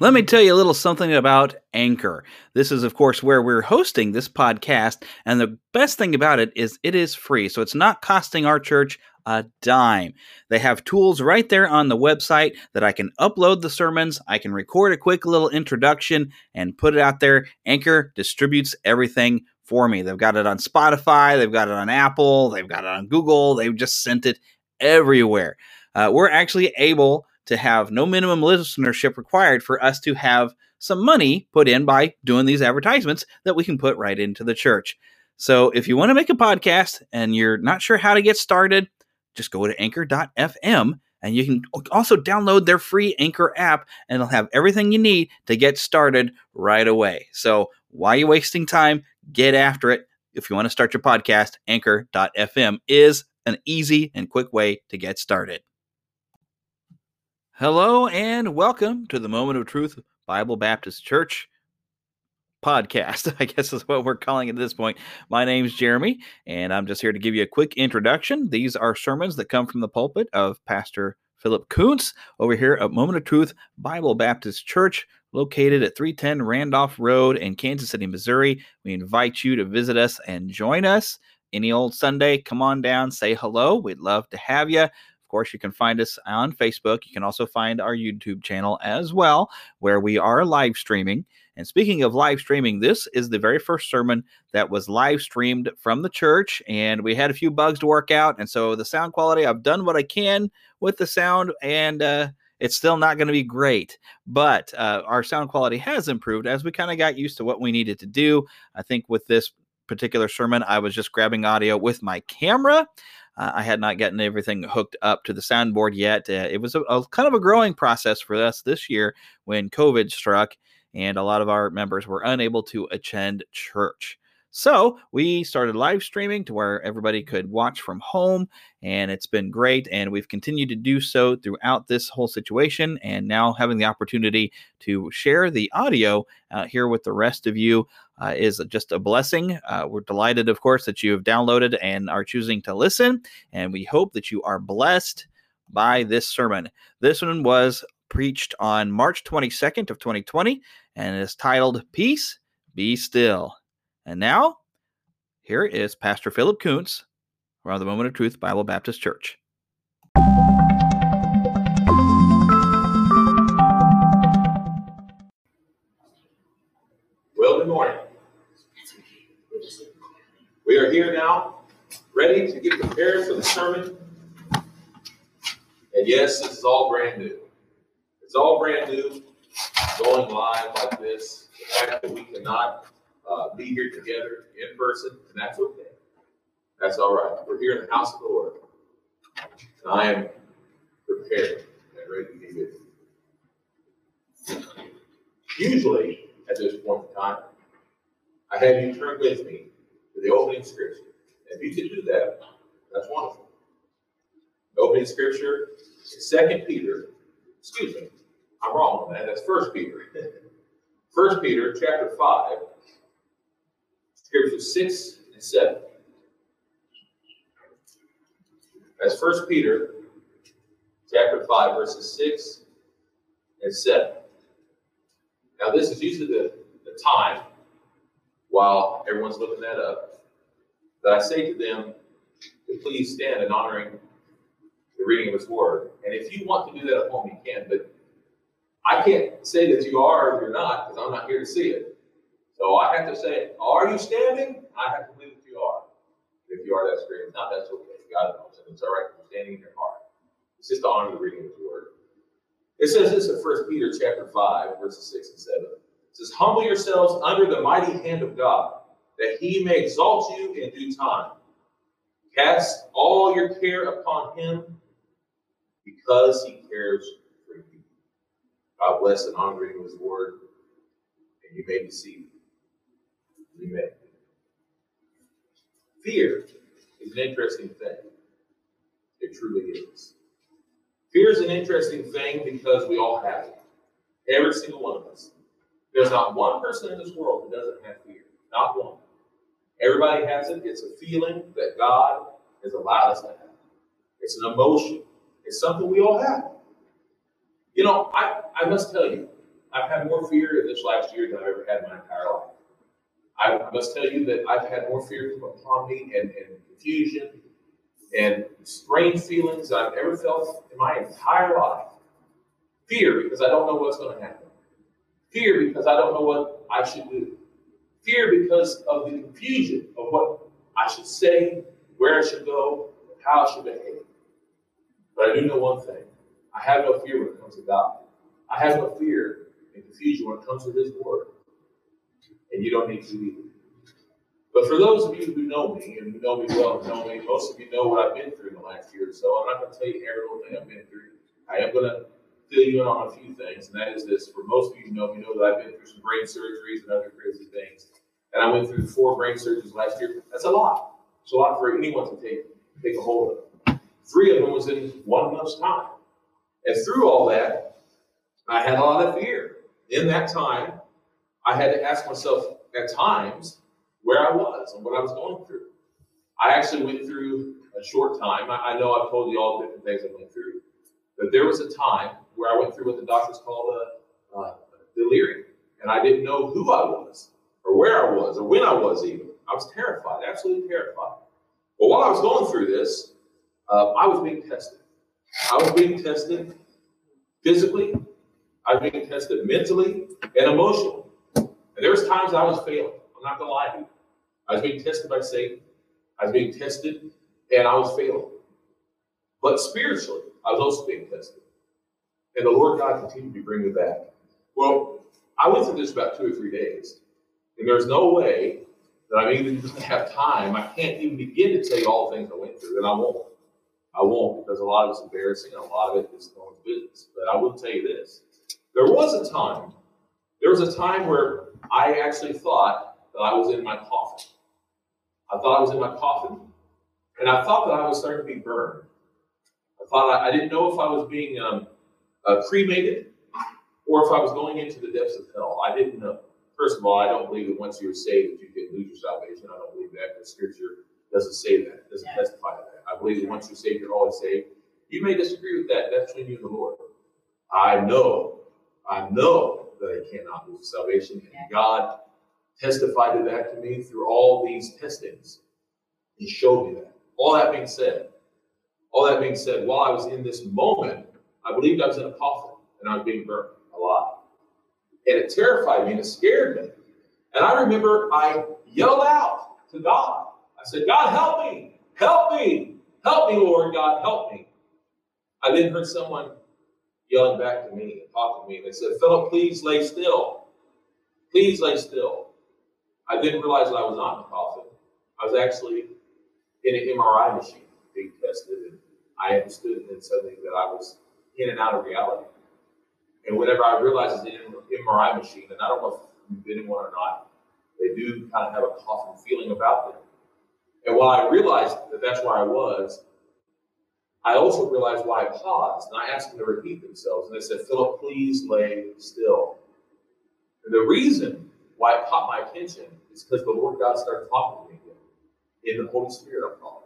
Let me tell you a little something about Anchor. This is, of course, where we're hosting this podcast. And the best thing about it is it is free. So it's not costing our church a dime. They have tools right there on the website that I can upload the sermons, I can record a quick little introduction and put it out there. Anchor distributes everything for me. They've got it on Spotify, they've got it on Apple, they've got it on Google, they've just sent it everywhere. Uh, we're actually able to have no minimum listenership required for us to have some money put in by doing these advertisements that we can put right into the church. So if you want to make a podcast and you're not sure how to get started, just go to anchor.fm and you can also download their free Anchor app and it'll have everything you need to get started right away. So why are you wasting time? Get after it. If you want to start your podcast, anchor.fm is an easy and quick way to get started. Hello and welcome to the Moment of Truth Bible Baptist Church podcast, I guess is what we're calling it at this point. My name's Jeremy, and I'm just here to give you a quick introduction. These are sermons that come from the pulpit of Pastor Philip Kuntz over here at Moment of Truth Bible Baptist Church, located at 310 Randolph Road in Kansas City, Missouri. We invite you to visit us and join us any old Sunday. Come on down, say hello. We'd love to have you course, you can find us on Facebook. You can also find our YouTube channel as well, where we are live streaming. And speaking of live streaming, this is the very first sermon that was live streamed from the church, and we had a few bugs to work out. And so the sound quality, I've done what I can with the sound, and uh, it's still not going to be great, but uh, our sound quality has improved as we kind of got used to what we needed to do. I think with this particular sermon, I was just grabbing audio with my camera. Uh, I had not gotten everything hooked up to the soundboard yet. Uh, it was a, a, kind of a growing process for us this year when COVID struck, and a lot of our members were unable to attend church. So we started live streaming to where everybody could watch from home, and it's been great. And we've continued to do so throughout this whole situation, and now having the opportunity to share the audio uh, here with the rest of you uh, is just a blessing. Uh, we're delighted, of course, that you have downloaded and are choosing to listen, and we hope that you are blessed by this sermon. This one was preached on March 22nd of 2020 and is titled Peace Be Still. And now, here is Pastor Philip Kuntz from the Moment of Truth Bible Baptist Church. We are here now, ready to get prepared for the sermon. And yes, this is all brand new. It's all brand new, going live like this. The fact that we cannot uh, be here together in person, and that's okay. That's all right. We're here in the house of the Lord. And I am prepared and ready to be with you. Usually, at this point in time, I have you turn with me the opening scripture. If you could do that, that's wonderful. The opening scripture Second Peter, excuse me, I'm wrong on that. That's First Peter. First Peter chapter 5, scriptures 6 and 7. That's First Peter chapter 5, verses 6 and 7. Now, this is usually the, the time while everyone's looking that up that I say to them to please stand in honoring the reading of His Word. And if you want to do that at home, you can, but I can't say that you are or you're not because I'm not here to see it. So I have to say, are you standing? I have to believe that you are. If you are, that's great. If not, that's okay. God knows. And it's all right for standing in your heart. It's just to honor the reading of His Word. It says this in 1 Peter chapter 5, verses 6 and 7. It says, Humble yourselves under the mighty hand of God, that he may exalt you in due time. Cast all your care upon him, because he cares for you. God bless and honor reading his word, and you may be seated. You. Fear is an interesting thing. It truly is. Fear is an interesting thing because we all have it. Every single one of us. There's not one person in this world who doesn't have fear. Not one. Everybody has it. It's a feeling that God has allowed us to have. It's an emotion. It's something we all have. You know, I, I must tell you, I've had more fear in this last year than I've ever had in my entire life. I must tell you that I've had more fear come upon me and, and confusion and strange feelings than I've ever felt in my entire life. Fear because I don't know what's going to happen. Fear because I don't know what I should do. Fear because of the confusion of what I should say, where I should go, how I should behave. But I do know one thing. I have no fear when it comes to God. I have no fear and confusion when it comes to His Word. And you don't need to either. But for those of you who know me and who know me well know me, most of you know what I've been through in the last year or so. I'm not going to tell you every little thing I've been through. I am going to fill you in on a few things, and that is this. For most of you know me, know that I've been through some brain surgeries and other crazy things. And I went through four brain surgeries last year. That's a lot. It's a lot for anyone to take take a hold of. Three of them was in one month's time. And through all that, I had a lot of fear. In that time, I had to ask myself at times where I was and what I was going through. I actually went through a short time. I, I know I've told you all the different things I went through, but there was a time where I went through what the doctors called a, a delirium, and I didn't know who I was or where I was or when I was even. I was terrified, absolutely terrified. But while I was going through this, uh, I was being tested. I was being tested physically, I was being tested mentally and emotionally. And there was times I was failing. I'm not gonna lie to you. I was being tested by Satan. I was being tested and I was failing. But spiritually, I was also being tested. And the Lord God continued to bring me back. Well, I went through this about two or three days. And there's no way that I'm even going to have time. I can't even begin to tell you all the things I went through, and I won't. I won't because a lot of it's embarrassing and a lot of it is no one's business. But I will tell you this. There was a time, there was a time where I actually thought that I was in my coffin. I thought I was in my coffin, and I thought that I was starting to be burned. I thought I, I didn't know if I was being um, uh, cremated or if I was going into the depths of hell. I didn't know. First of all, I don't believe that once you're saved that you can lose your salvation. I don't believe that. The scripture doesn't say that. It doesn't yeah. testify to that. I believe that once you're saved, you're always saved. You may disagree with that. That's between you and the Lord. I know, I know that I cannot lose salvation. And God testified to that to me through all these testings. He showed me that. All that being said, all that being said, while I was in this moment, I believed I was in a coffin and I was being burned alive. And it terrified me and it scared me. And I remember I yelled out to God. I said, God, help me, help me, help me, Lord God, help me. I then heard someone yelling back to me and talking to me. And They said, Philip, please lay still. Please lay still. I didn't realize that I was not in the coffin. I was actually in an MRI machine being tested, and I understood then suddenly that I was in and out of reality. And whenever I realized it's an MRI machine, and I don't know if you've been in one or not, they do kind of have a coffin feeling about them. And while I realized that that's where I was, I also realized why I paused, and I asked them to repeat themselves. And they said, Philip, please lay still. And the reason why it caught my attention is because the Lord God started talking to me again in the Holy Spirit, I'm.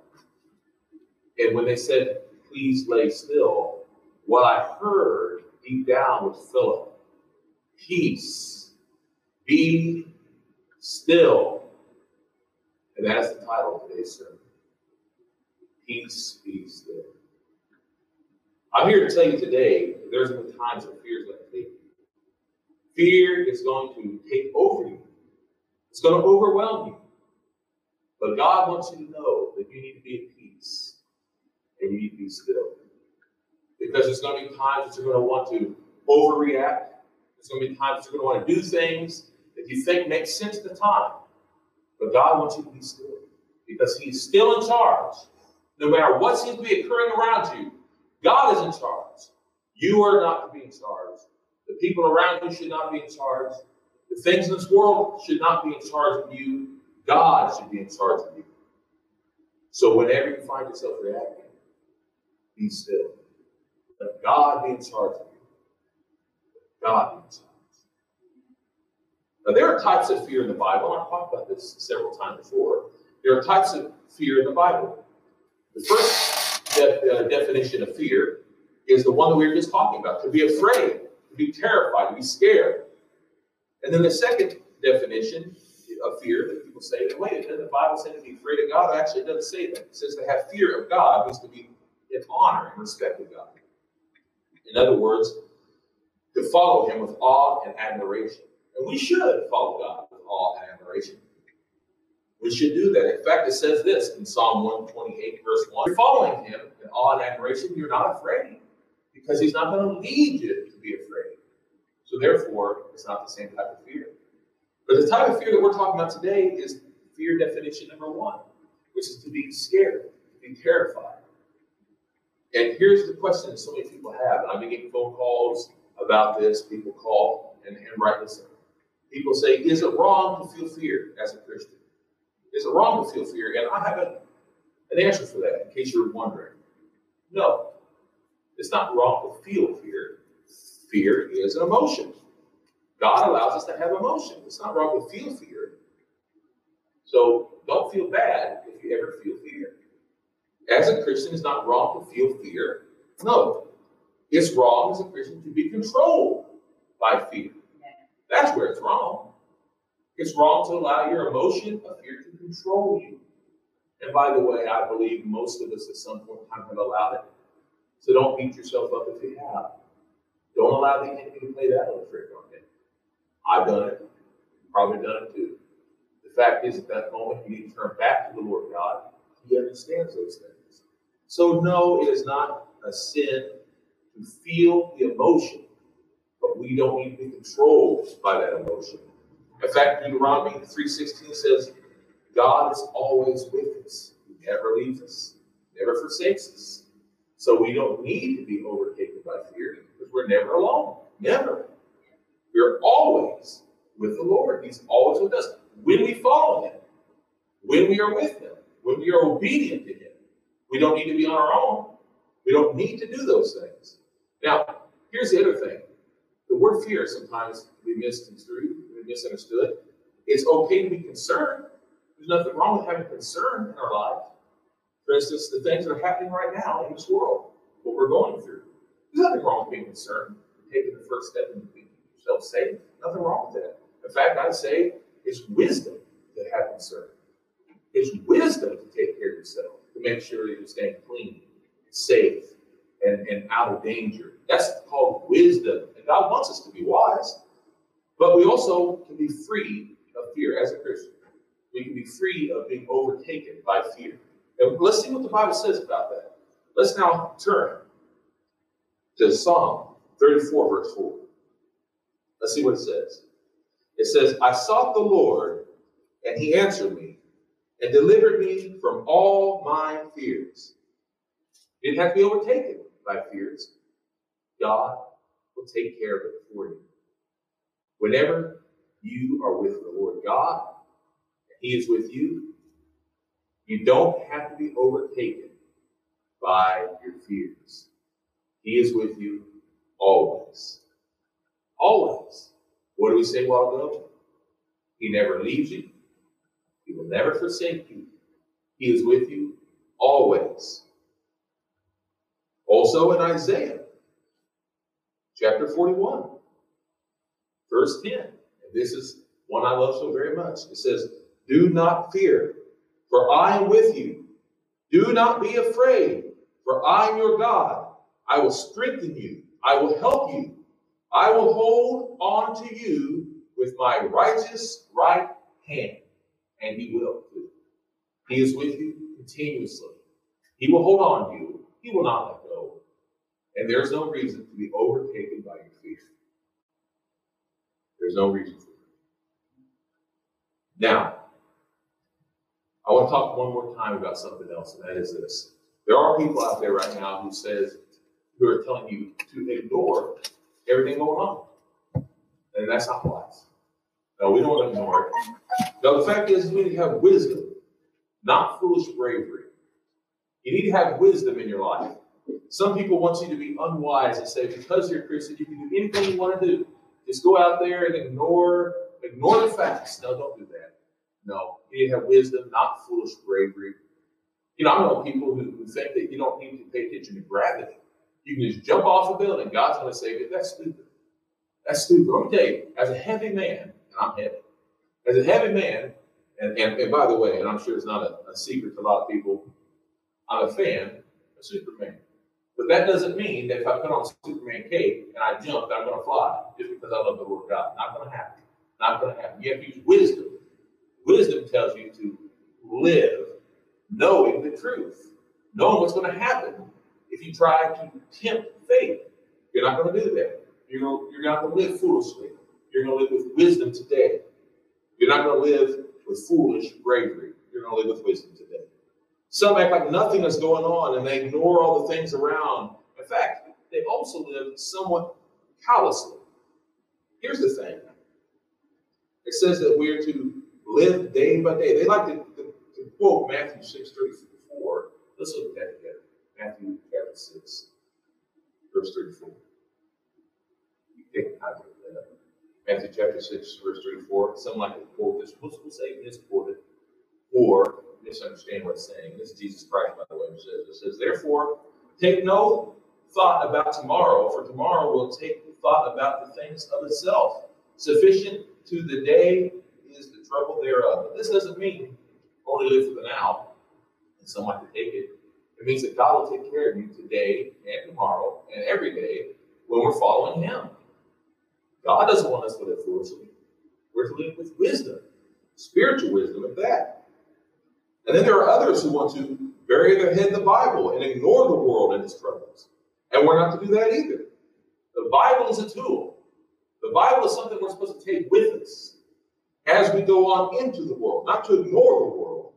And when they said, please lay still, what I heard deep down with Philip. Peace. Be still. And that's the title of today's sermon. Peace, be still. I'm here to tell you today that there's been times of fear is going take you. Fear is going to take over you. It's going to overwhelm you. But God wants you to know that you need to be at peace and you need to be still because there's going to be times that you're going to want to overreact. There's going to be times that you're going to want to do things that you think make sense at the time. But God wants you to be still because He's still in charge. No matter what seems to be occurring around you, God is in charge. You are not to be in charge. The people around you should not be in charge. The things in this world should not be in charge of you. God should be in charge of you. So whenever you find yourself reacting, be still. Let God of you. God in charge. Now, there are types of fear in the Bible. I've talked about this several times before. There are types of fear in the Bible. The first de- uh, definition of fear is the one that we were just talking about to be afraid, to be terrified, to be scared. And then the second definition of fear that people say, wait, doesn't the Bible say to be afraid of God? Actually, it doesn't say that. It says to have fear of God means to be in honor and respect of God. In other words, to follow him with awe and admiration. And we should follow God with awe and admiration. We should do that. In fact, it says this in Psalm 128, verse 1. You're following him in awe and admiration, you're not afraid because he's not going to lead you to be afraid. So, therefore, it's not the same type of fear. But the type of fear that we're talking about today is fear definition number one, which is to be scared, to be terrified. And here's the question that so many people have, and I've been getting phone calls about this. People call and, and write this. People say, Is it wrong to feel fear as a Christian? Is it wrong to feel fear? And I have a, an answer for that, in case you're wondering. No, it's not wrong to feel fear. Fear is an emotion. God allows us to have emotion. It's not wrong to feel fear. So don't feel bad if you ever feel fear. As a Christian, it's not wrong to feel fear. No, it's wrong as a Christian to be controlled by fear. That's where it's wrong. It's wrong to allow your emotion of fear to control you. And by the way, I believe most of us at some point in time have allowed it. So don't beat yourself up if you have. Don't allow the enemy to play that little trick on you. I've done it. Probably done it too. The fact is, at that moment, you need to turn back to the Lord God. He understands those things. So, no, it is not a sin to feel the emotion, but we don't need to be controlled by that emotion. In fact, Deuteronomy 3.16 says, God is always with us. He never leaves us, never forsakes us. So we don't need to be overtaken by fear because we're never alone. Never. We're always with the Lord. He's always with us. When we follow Him, when we are with Him, when we are obedient to Him, we don't need to be on our own. We don't need to do those things. Now, here's the other thing. The word fear sometimes we misconstrued, we misunderstood. It's okay to be concerned. There's nothing wrong with having concern in our life. For instance, the things that are happening right now in this world, what we're going through. There's nothing wrong with being concerned, taking the first step in being yourself safe. Nothing wrong with that. In fact, I'd say it's wisdom to have concern. It's wisdom to take care of yourself, to make sure you're staying clean, safe, and, and out of danger. That's called wisdom. And God wants us to be wise. But we also can be free of fear as a Christian. We can be free of being overtaken by fear. And let's see what the Bible says about that. Let's now turn to Psalm 34, verse 4. Let's see what it says. It says, I sought the Lord, and he answered me, and delivered me from all my fears. Didn't have to be overtaken by fears. God will take care of it for you. Whenever you are with the Lord God, and He is with you, you don't have to be overtaken by your fears. He is with you always. Always. What do we say a while ago? He never leaves you. He will never forsake you. He is with you always. Also in Isaiah chapter 41, verse 10. And this is one I love so very much. It says, Do not fear, for I am with you. Do not be afraid, for I am your God. I will strengthen you. I will help you. I will hold on to you with my righteous right hand. And he will He is with you continuously. He will hold on to you. He will not let go. And there's no reason to be overtaken by your fear. There's no reason for it. Now, I want to talk one more time about something else, and that is this. There are people out there right now who says who are telling you to ignore everything going on. And that's not wise. No, we don't want to ignore it. No, the fact is, you need to have wisdom, not foolish bravery. You need to have wisdom in your life. Some people want you to be unwise and say, because you're a Christian, you can do anything you want to do. Just go out there and ignore ignore the facts. No, don't do that. No, you need to have wisdom, not foolish bravery. You know, I know people who, who think that you don't need to pay attention to gravity. You can just jump off a building. God's going to save you. That's stupid. That's stupid. You, as a heavy man, and I'm heavy, as a heavy man, and, and, and by the way, and I'm sure it's not a, a secret to a lot of people, I'm a fan of Superman. But that doesn't mean that if I put on Superman cape and I jump, I'm going to fly just because I love the Lord God. Not going to happen. Not going to happen. You have to use wisdom. Wisdom tells you to live knowing the truth, knowing what's going to happen if you try to tempt faith. You're not going to do that. You're, you're not going to live foolishly. You're going to live with wisdom today. You're not going to live with foolish bravery. You're going to live with wisdom today. Some act like nothing is going on and they ignore all the things around. In fact, they also live somewhat callously. Here's the thing it says that we're to live day by day. They like to, to, to quote Matthew 6 34. Let's look at that together. Matthew chapter 6, verse 34. You take time to look that up. Matthew chapter 6, verse three to four. Some like to quote this. We'll, we'll say misquoted or misunderstand what it's saying. This is Jesus Christ, by the way, who says, it says, Therefore, take no thought about tomorrow, for tomorrow will take thought about the things of itself. Sufficient to the day is the trouble thereof. But this doesn't mean only live for the now and someone to take it. It means that God will take care of you today and tomorrow and every day when we're following Him. God doesn't want us to live foolishly. We're to live with wisdom, spiritual wisdom at that. And then there are others who want to bury their head in the Bible and ignore the world and its troubles. And we're not to do that either. The Bible is a tool. The Bible is something we're supposed to take with us as we go on into the world, not to ignore the world.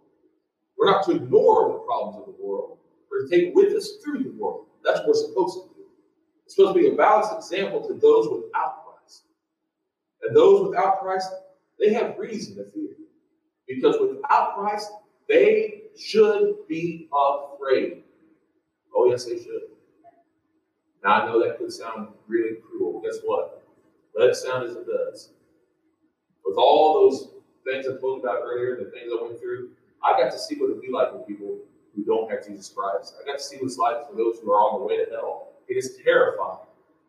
We're not to ignore the problems of the world. We're to take it with us through the world. That's what we're supposed to do. It's supposed to be a balanced example to those without. And those without Christ, they have reason to fear. Because without Christ, they should be afraid. Oh, yes, they should. Now, I know that could sound really cruel. Guess what? Let it sound as it does. With all those things I told about earlier, the things I went through, I got to see what it'd be like with people who don't have Jesus Christ. I got to see what it's like for those who are on the way to hell. It is terrifying.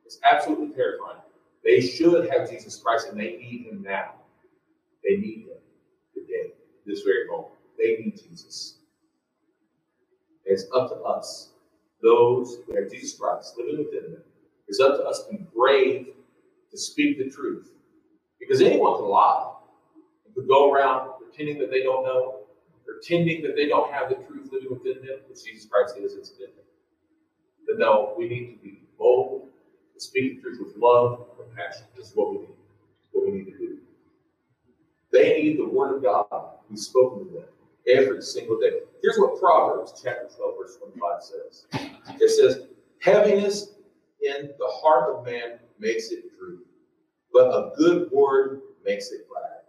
It's absolutely terrifying. They should have Jesus Christ and they need him now. They need him today, this very moment. They need Jesus. it's up to us, those who have Jesus Christ living within them. It's up to us to be brave to speak the truth. Because anyone can lie and could go around pretending that they don't know, pretending that they don't have the truth living within them, which Jesus Christ is incidentally. But no, we need to be bold, speak the truth with love and compassion. This is what we need. What we need to do. They need the word of God to be spoken to them every single day. Here's what Proverbs chapter 12, verse 25 says. It says, Heaviness in the heart of man makes it droop, but a good word makes it glad.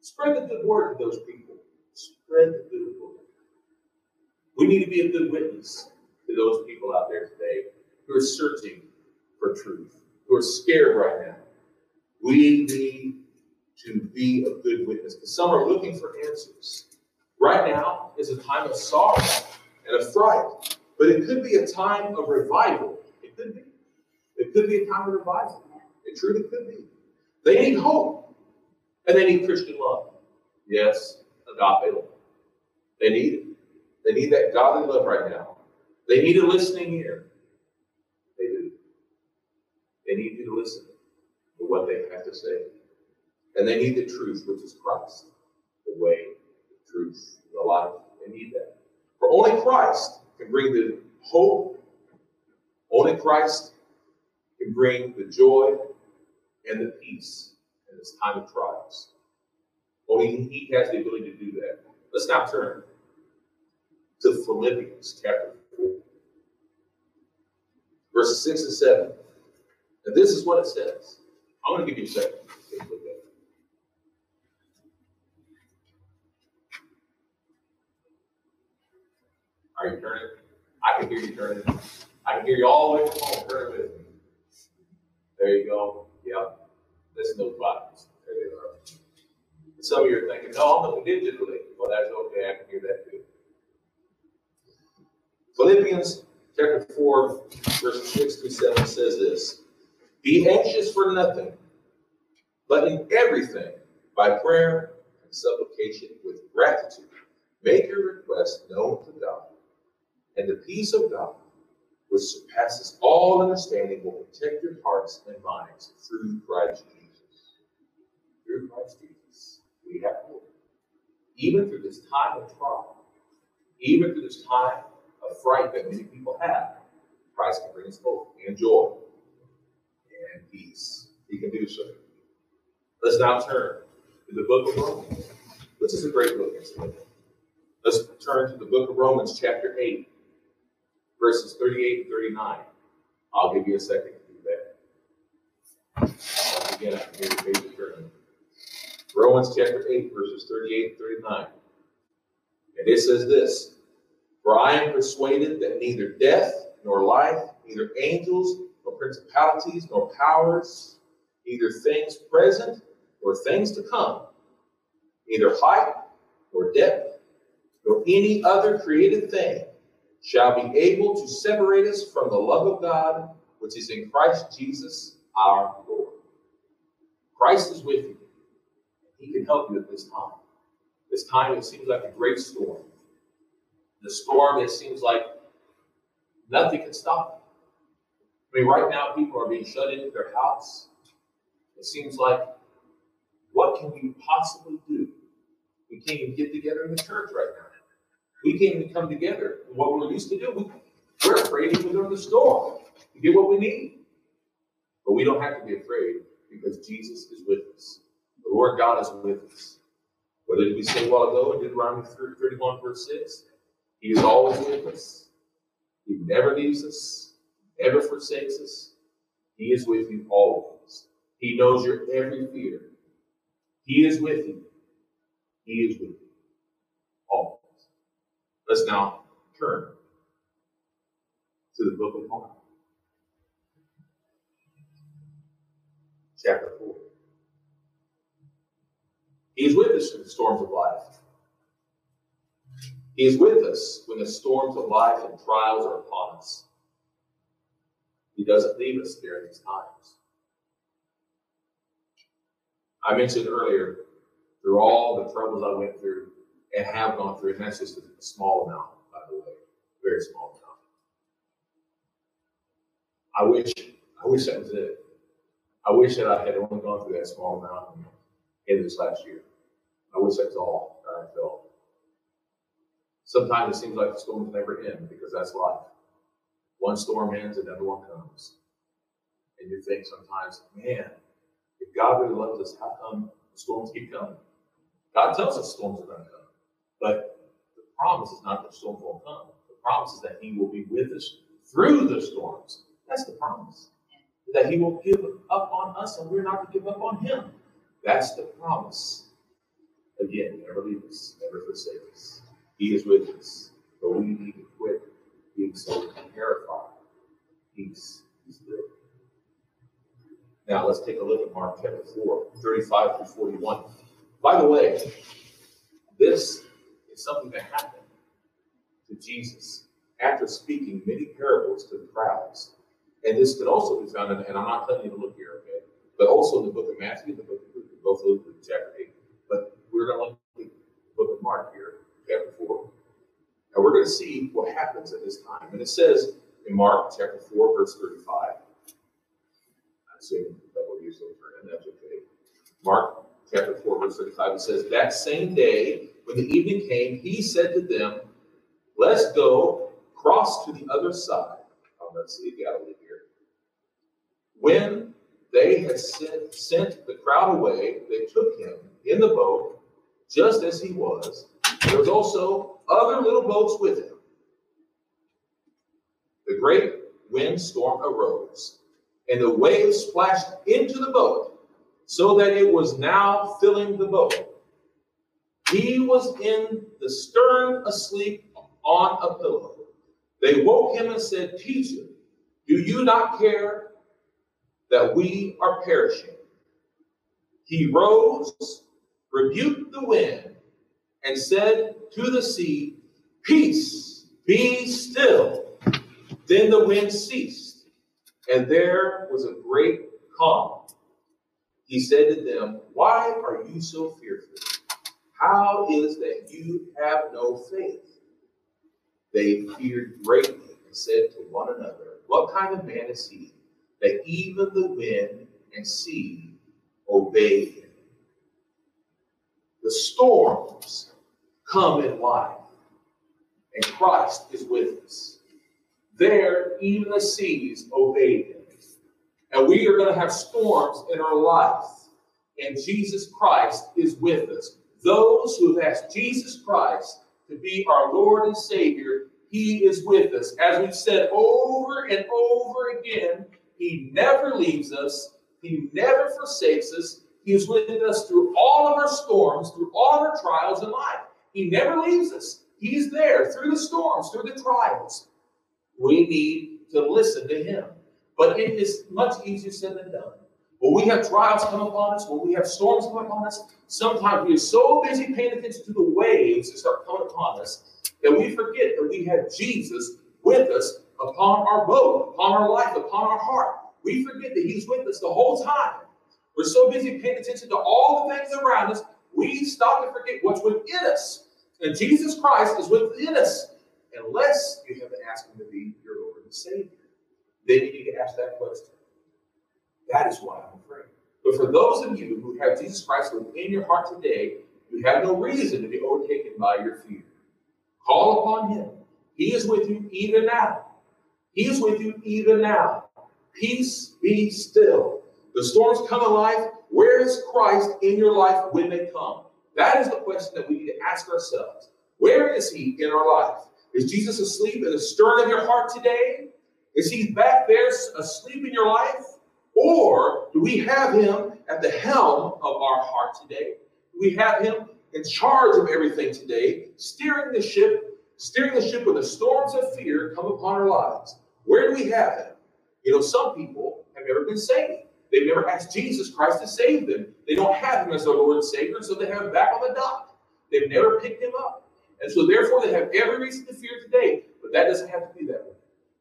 Spread the good word to those people. Spread the good word. We need to be a good witness to those people out there today who are searching for truth, who are scared right now. We need to be a good witness because some are looking for answers. Right now is a time of sorrow and of fright, but it could be a time of revival. It could be. It could be a time of revival. It truly could be. They need hope, and they need Christian love. Yes, agape love. They need it. They need that godly love right now. They need a listening ear. They do. They need you to listen to what they have to say. And they need the truth, which is Christ, the way, the truth, the life. They need that. For only Christ can bring the hope. Only Christ can bring the joy and the peace in this time of trials. Only He has the ability to do that. Let's now turn to Philippians chapter 4, verses 6 and 7. And this is what it says. I'm going to give you a second. Are you turning? I can hear you turning. I can hear you all the way from home. Turn with me. There you go. Yep. There's no buttons. There they are. And some of you are thinking, no, I'm looking digitally. Well, that's okay. I can hear that too. Philippians chapter 4, verses 6 through 7 says this Be anxious for nothing, but in everything, by prayer and supplication with gratitude, make your requests known to God. And the peace of God, which surpasses all understanding, will protect your hearts and minds through Christ Jesus. Through Christ Jesus, we have hope. Even through this time of trial, even through this time of fright that many people have, Christ can bring us hope and joy and peace. He can do so. Let's now turn to the book of Romans, which is a great book. Let's turn to the book of Romans, chapter 8, verses 38 and 39. I'll give you a second to do that. Again, I can hear the page turning. Romans chapter 8, verses 38 and 39. And it says this For I am persuaded that neither death nor life, neither angels nor principalities nor powers, neither things present nor things to come, neither height nor depth, nor any other created thing shall be able to separate us from the love of God which is in Christ Jesus our Lord. Christ is with you. He can help you at this time. This time it seems like a great storm. The storm, it seems like nothing can stop it. I mean, right now people are being shut into their house. It seems like, what can we possibly do? We can't even get together in the church right now. We can't even come together. What we're used to do, we, we're afraid even during the storm to get what we need. But we don't have to be afraid because Jesus is with us. The Lord God is with us. What did we say a while ago in Deuteronomy 31, verse 6? He is always with us. He never leaves us, never forsakes us. He is with you always. He knows your every fear. He is with you. He is with you always. Let's now turn to the book of Mark, chapter 4. He is with us in the storms of life. He is with us when the storms of life and trials are upon us. He doesn't leave us during these times. I mentioned earlier, through all the troubles I went through and have gone through, and that's just a small amount, by the way, very small amount. I wish, I wish that was it. I wish that I had only gone through that small amount in this last year. I wish that's all that I felt. Sometimes it seems like the storms never end because that's life. One storm ends, another one comes. And you think sometimes, man, if God really loves us, how come the storms keep coming? God tells us storms are going to come. But the promise is not that storms won't come. The promise is that He will be with us through the storms. That's the promise. That He will give up on us and we're not to give up on Him. That's the promise. Again, never leave us, never forsake us. He is with us, but we need being so terrified. Peace is good. Now let's take a look at Mark chapter 4, 35 through 41. By the way, this is something that happened to Jesus after speaking many parables to the crowds. And this could also be found in, and I'm not telling you to look here, okay? But also in the book of Matthew, the book of Luke, both Luke and chapter 8. But we're going to look at the book of Mark here, chapter 4. And we're going to see what happens at this time. And it says in Mark chapter 4, verse 35. I'm assuming that will use those for that's okay. Mark chapter 4, verse 35, it says, That same day, when the evening came, he said to them, Let's go cross to the other side of the Sea of Galilee here. When they had sent, sent the crowd away, they took him in the boat, just as he was. There was also other little boats with him. The great windstorm arose, and the waves splashed into the boat, so that it was now filling the boat. He was in the stern asleep on a pillow. They woke him and said, Teacher, do you not care that we are perishing? He rose, rebuked the wind, and said to the sea, Peace, be still. Then the wind ceased, and there was a great calm. He said to them, Why are you so fearful? How is it that you have no faith? They feared greatly and said to one another, What kind of man is he that even the wind and sea obey him? The storms come in life, and Christ is with us. There, even the seas obey him. And we are going to have storms in our life, and Jesus Christ is with us. Those who have asked Jesus Christ to be our Lord and Savior, He is with us. As we've said over and over again, He never leaves us, He never forsakes us. He is with us through all of our storms, our trials in life. He never leaves us. He's there through the storms, through the trials. We need to listen to Him. But it is much easier said than done. When we have trials come upon us, when we have storms come upon us, sometimes we are so busy paying attention to the waves that start coming upon us that we forget that we have Jesus with us upon our boat, upon our life, upon our heart. We forget that He's with us the whole time. We're so busy paying attention to all the things around us, we stop to forget what's within us. And Jesus Christ is within us, unless you have asked Him to be your Lord and Savior. Then you need to ask that question. That is why I'm afraid. But for those of you who have Jesus Christ within your heart today, you have no reason to be overtaken by your fear. Call upon Him. He is with you even now. He is with you even now. Peace be still. The storms come in life. Where is Christ in your life when they come? That is the question that we need to ask ourselves. Where is He in our life? Is Jesus asleep in the stern of your heart today? Is He back there asleep in your life? Or do we have him at the helm of our heart today? Do we have him in charge of everything today, steering the ship, steering the ship when the storms of fear come upon our lives? Where do we have him? You know, some people have never been saved. They've never asked Jesus Christ to save them. They don't have him as their Lord and Savior, so they have him back on the dock. They've never picked him up. And so therefore they have every reason to fear today. But that doesn't have to be that way.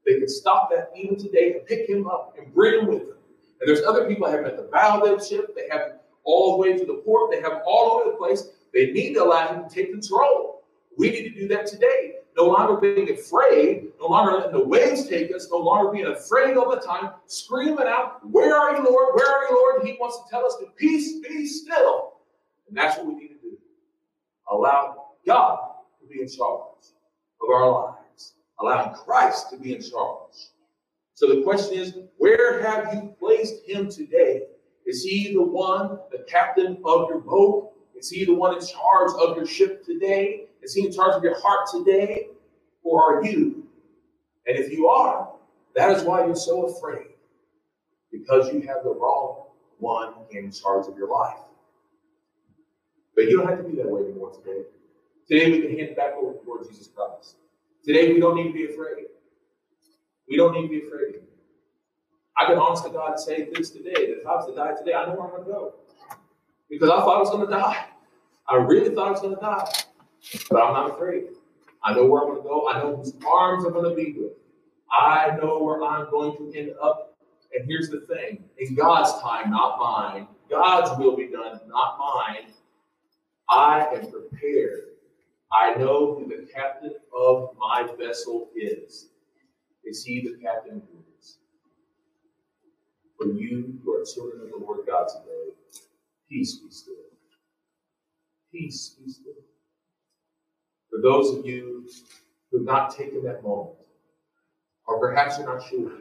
They can stop that even today and pick him up and bring him with them. And there's other people that have at the bow of the ship. They have all the way to the port. They have all over the place. They need to allow him to take control. We need to do that today. No longer being afraid, no longer letting the waves take us, no longer being afraid all the time, screaming out, Where are you, Lord? Where are you, Lord? He wants to tell us to peace, be still. And that's what we need to do. Allow God to be in charge of our lives, allowing Christ to be in charge. So the question is, where have you placed him today? Is he the one, the captain of your boat? Is he the one in charge of your ship today? Is he in charge of your heart today? Or are you? And if you are, that is why you're so afraid. Because you have the wrong one in charge of your life. But you don't have to be that way anymore today. Today we can hand it back over to Lord Jesus Christ. Today we don't need to be afraid. We don't need to be afraid. I can honest to God say this today that if I was to die today, I know where I'm going to go. Because I thought I was going to die. I really thought I was going to die. But I'm not afraid. I know where I'm going to go. I know whose arms I'm going to be with. I know where I'm going to end up. And here's the thing in God's time, not mine, God's will be done, not mine. I am prepared. I know who the captain of my vessel is. Is he the captain of yours? For you who are children of the Lord God today, peace be still. Peace be still. For those of you who have not taken that moment, or perhaps you're not sure,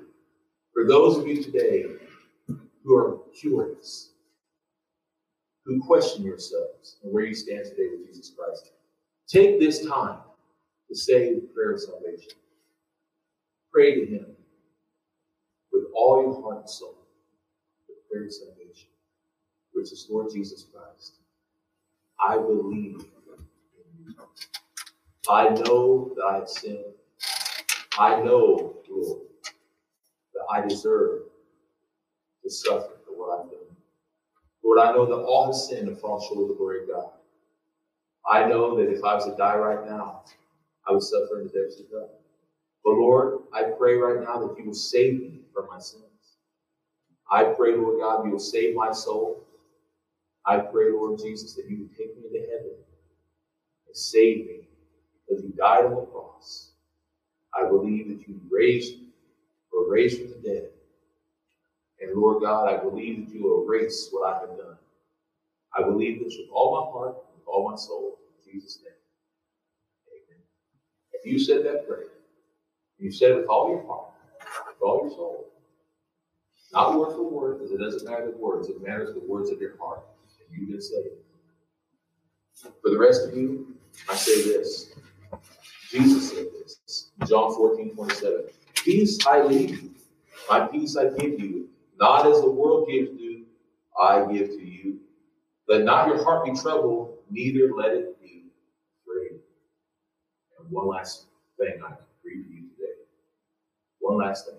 for those of you today who are curious, who question yourselves and where you stand today with Jesus Christ, take this time to say the prayer of salvation. Pray to Him with all your heart and soul, the prayer of salvation, which is Lord Jesus Christ. I believe in you. I know that I have sinned. I know, Lord, that I deserve to suffer for what I've done. Lord, I know that all have sinned and fall short of the glory of God. I know that if I was to die right now, I would suffer in the depths of hell. But Lord, I pray right now that you will save me from my sins. I pray, Lord God, you will save my soul. I pray, Lord Jesus, that you would take me to heaven and save me because you died on the cross. I believe that you raised or raised from the dead. And Lord God, I believe that you will erase what I have done. I believe this with all my heart, with all my soul, in Jesus' name. Amen. If you said that prayer, you said it with all your heart, with all your soul, not word for word, because it doesn't matter the words, it matters the words of your heart. And you've been saved. For the rest of you, I say this. Jesus said this. John 14, 27. Peace I leave you. My peace I give you. Not as the world gives you, I give to you. Let not your heart be troubled, neither let it be afraid. And one last thing I can read to you today. One last thing.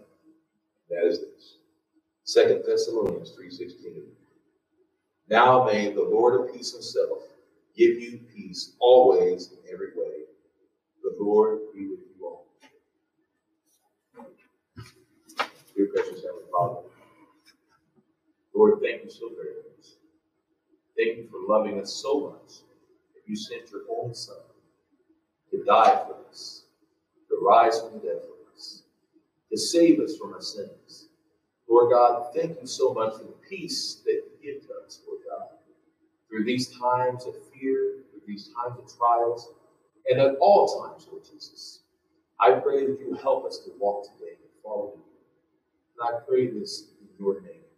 That is this. Second Thessalonians 3.16. Now may the Lord of peace himself give you peace always in every way. The Lord be with you all. Dear precious Heavenly Father, Lord, thank you so very much. Thank you for loving us so much that you sent your only Son to die for us, to rise from death for us, to save us from our sins. Lord God, thank you so much for the peace that you give to us, Lord God, through these times of fear, through these times of trials, and at all times, Lord Jesus. I pray that you help us to walk today and follow you. And I pray this in your name.